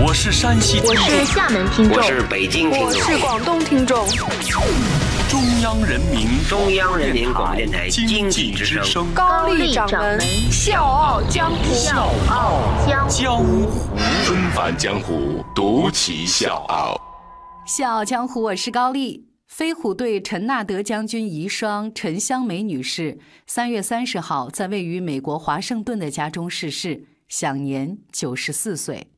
我是山西听我众，是厦门听众我，是北京听我，是广东听众，中央人民中央人民广播电台经经济之济之声。声，高丽掌门笑傲江湖，笑傲江湖。江湖纷繁江湖，独骑笑傲。笑傲江湖，我是高丽。飞虎队陈纳德将军遗孀陈香梅女士，三月三十号在位于美国华盛顿的家中逝世，享年九十四岁。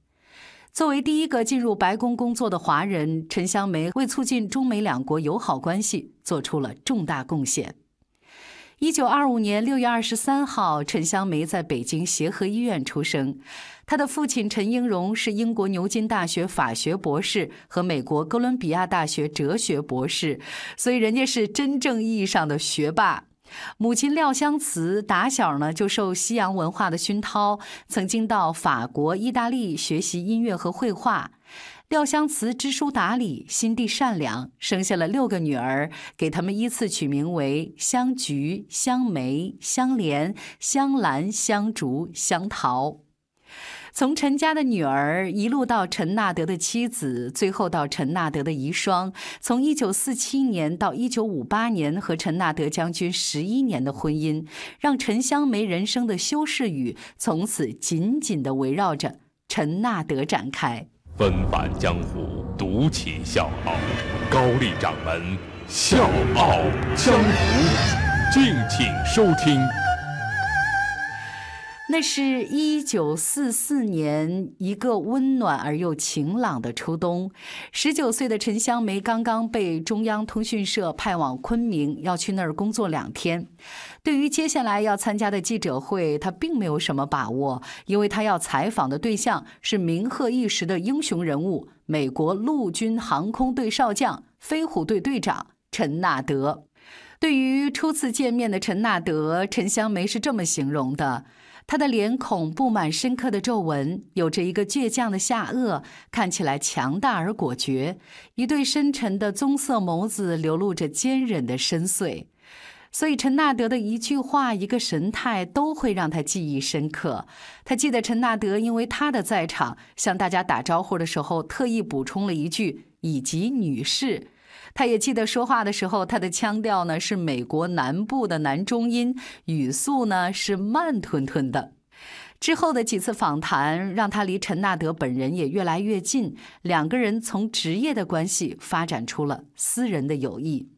作为第一个进入白宫工作的华人，陈香梅为促进中美两国友好关系做出了重大贡献。一九二五年六月二十三号，陈香梅在北京协和医院出生。她的父亲陈英荣是英国牛津大学法学博士和美国哥伦比亚大学哲学博士，所以人家是真正意义上的学霸。母亲廖香慈打小呢就受西洋文化的熏陶，曾经到法国、意大利学习音乐和绘画。廖香慈知书达理，心地善良，生下了六个女儿，给他们依次取名为香菊、香梅、香莲、香兰、香竹、香桃。从陈家的女儿一路到陈纳德的妻子，最后到陈纳德的遗孀。从1947年到1958年和陈纳德将军十一年的婚姻，让陈香梅人生的修饰语从此紧紧地围绕着陈纳德展开。纷繁江湖，独起笑傲。高丽掌门笑傲江湖，敬请收听。那是一九四四年一个温暖而又晴朗的初冬，十九岁的陈香梅刚刚被中央通讯社派往昆明，要去那儿工作两天。对于接下来要参加的记者会，她并没有什么把握，因为她要采访的对象是名赫一时的英雄人物——美国陆军航空队少将、飞虎队队长陈纳德。对于初次见面的陈纳德，陈香梅是这么形容的。他的脸孔布满深刻的皱纹，有着一个倔强的下颚，看起来强大而果决。一对深沉的棕色眸子流露着坚韧的深邃。所以，陈纳德的一句话、一个神态都会让他记忆深刻。他记得陈纳德因为他的在场，向大家打招呼的时候，特意补充了一句“以及女士”。他也记得说话的时候，他的腔调呢是美国南部的男中音，语速呢是慢吞吞的。之后的几次访谈，让他离陈纳德本人也越来越近，两个人从职业的关系发展出了私人的友谊。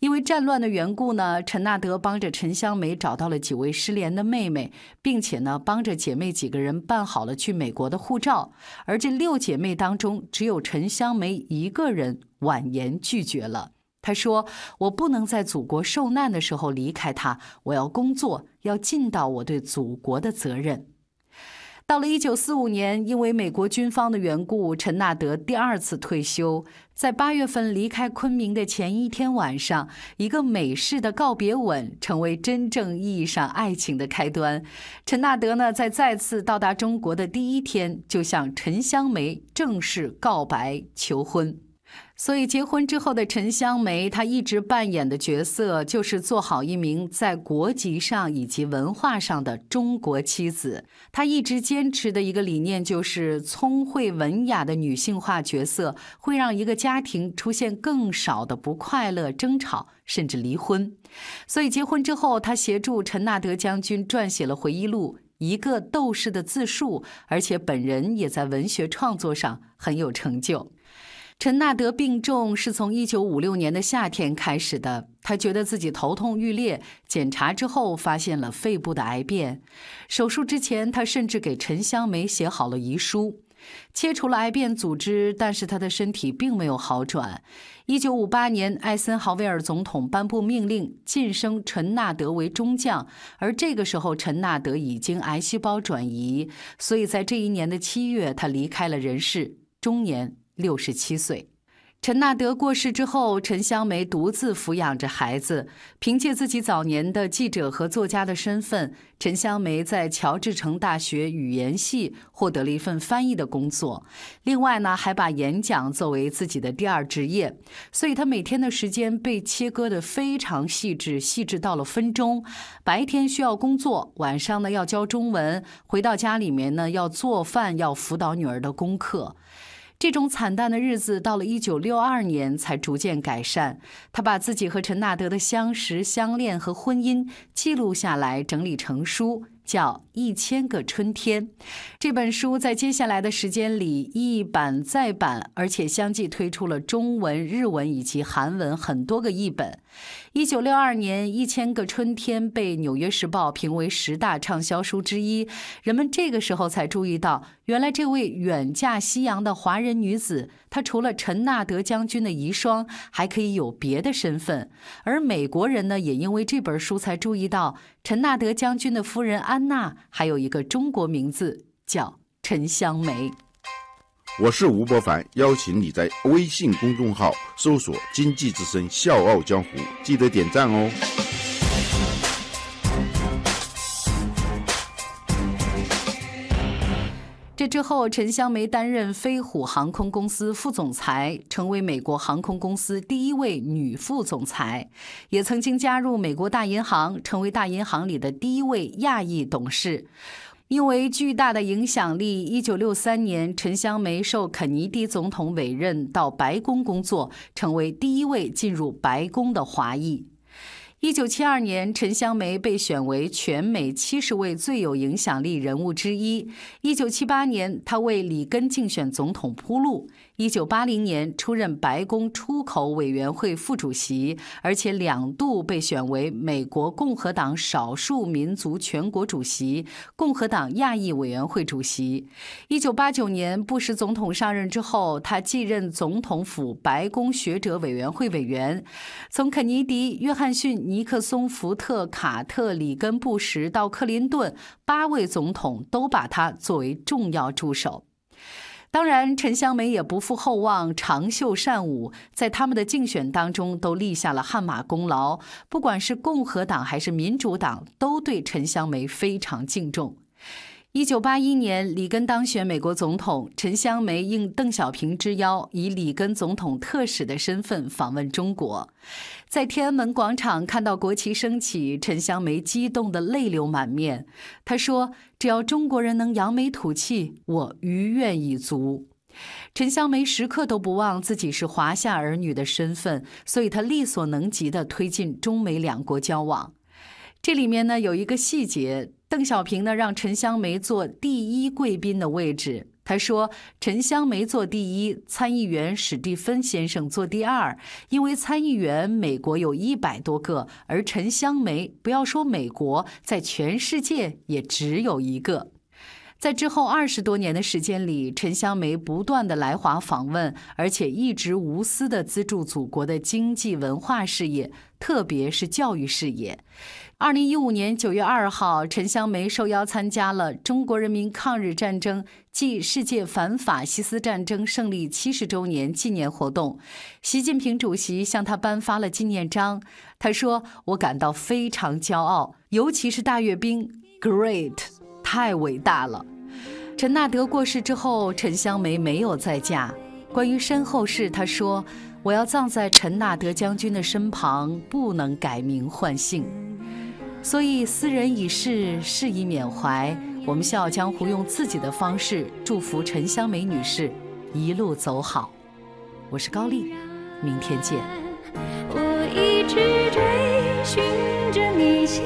因为战乱的缘故呢，陈纳德帮着陈香梅找到了几位失联的妹妹，并且呢，帮着姐妹几个人办好了去美国的护照。而这六姐妹当中，只有陈香梅一个人婉言拒绝了。她说：“我不能在祖国受难的时候离开他，我要工作，要尽到我对祖国的责任。”到了一九四五年，因为美国军方的缘故，陈纳德第二次退休。在八月份离开昆明的前一天晚上，一个美式的告别吻成为真正意义上爱情的开端。陈纳德呢，在再次到达中国的第一天，就向陈香梅正式告白求婚。所以，结婚之后的陈香梅，她一直扮演的角色就是做好一名在国籍上以及文化上的中国妻子。她一直坚持的一个理念就是，聪慧文雅的女性化角色会让一个家庭出现更少的不快乐、争吵，甚至离婚。所以，结婚之后，她协助陈纳德将军撰写了回忆录《一个斗士的自述》，而且本人也在文学创作上很有成就。陈纳德病重是从一九五六年的夏天开始的，他觉得自己头痛欲裂，检查之后发现了肺部的癌变。手术之前，他甚至给陈香梅写好了遗书，切除了癌变组织，但是他的身体并没有好转。一九五八年，艾森豪威尔总统颁布命令，晋升陈纳德为中将，而这个时候陈纳德已经癌细胞转移，所以在这一年的七月，他离开了人世，终年。六十七岁，陈纳德过世之后，陈香梅独自抚养着孩子。凭借自己早年的记者和作家的身份，陈香梅在乔治城大学语言系获得了一份翻译的工作。另外呢，还把演讲作为自己的第二职业，所以她每天的时间被切割得非常细致，细致到了分钟。白天需要工作，晚上呢要教中文，回到家里面呢要做饭，要辅导女儿的功课。这种惨淡的日子到了一九六二年才逐渐改善。他把自己和陈纳德的相识、相恋和婚姻记录下来，整理成书。叫《一千个春天》这本书，在接下来的时间里一版再版，而且相继推出了中文、日文以及韩文很多个译本。一九六二年，《一千个春天》被《纽约时报》评为十大畅销书之一。人们这个时候才注意到，原来这位远嫁西洋的华人女子，她除了陈纳德将军的遗孀，还可以有别的身份。而美国人呢，也因为这本书才注意到。陈纳德将军的夫人安娜还有一个中国名字叫陈香梅。我是吴伯凡，邀请你在微信公众号搜索“经济之声笑傲江湖”，记得点赞哦。这之后，陈香梅担任飞虎航空公司副总裁，成为美国航空公司第一位女副总裁，也曾经加入美国大银行，成为大银行里的第一位亚裔董事。因为巨大的影响力，一九六三年，陈香梅受肯尼迪总统委任到白宫工作，成为第一位进入白宫的华裔。一九七二年，陈香梅被选为全美七十位最有影响力人物之一。一九七八年，她为里根竞选总统铺路。一九八零年出任白宫出口委员会副主席，而且两度被选为美国共和党少数民族全国主席、共和党亚裔委员会主席。一九八九年布什总统上任之后，他继任总统府白宫学者委员会委员。从肯尼迪、约翰逊、尼克松、福特、卡特、里根、布什到克林顿，八位总统都把他作为重要助手。当然，陈香梅也不负厚望，长袖善舞，在他们的竞选当中都立下了汗马功劳。不管是共和党还是民主党，都对陈香梅非常敬重。一九八一年，里根当选美国总统，陈香梅应邓小平之邀，以里根总统特使的身份访问中国。在天安门广场看到国旗升起，陈香梅激动得泪流满面。她说：“只要中国人能扬眉吐气，我余愿已足。”陈香梅时刻都不忘自己是华夏儿女的身份，所以她力所能及地推进中美两国交往。这里面呢有一个细节，邓小平呢让陈香梅坐第一贵宾的位置。他说：“陈香梅坐第一，参议员史蒂芬先生坐第二。因为参议员美国有一百多个，而陈香梅不要说美国，在全世界也只有一个。”在之后二十多年的时间里，陈香梅不断的来华访问，而且一直无私的资助祖国的经济文化事业，特别是教育事业。二零一五年九月二号，陈香梅受邀参加了中国人民抗日战争暨世界反法西斯战争胜利七十周年纪念活动。习近平主席向他颁发了纪念章。他说：“我感到非常骄傲，尤其是大阅兵，Great，太伟大了。”陈纳德过世之后，陈香梅没有再嫁。关于身后事，她说：“我要葬在陈纳德将军的身旁，不能改名换姓。”所以，斯人已逝，事已缅怀。我们笑傲江湖用自己的方式祝福陈香梅女士一路走好。我是高丽，明天见。我一直追寻着你心